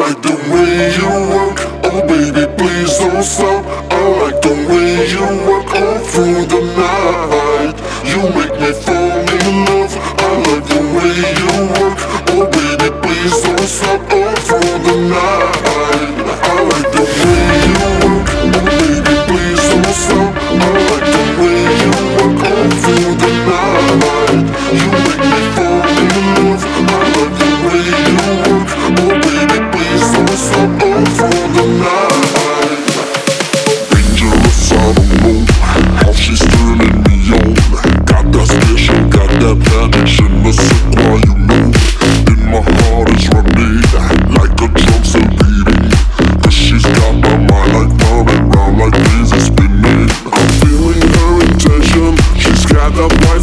like the way you work. Oh, baby, please don't stop. I like the way you work. Oh.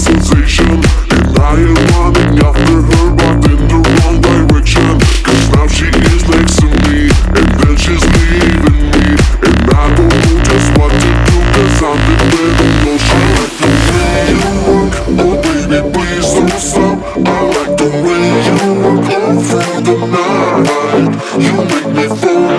sensation. And I am running after her but in the wrong direction. Cause now she is next to me And then she's leaving me. And I don't know just what to do Cause I'm in bed and I like the way you work. Oh baby please don't stop. I like the way you work all through the night. You make me feel.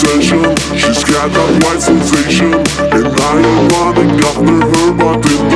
sensation. She's got that white sensation. And I am running after her but in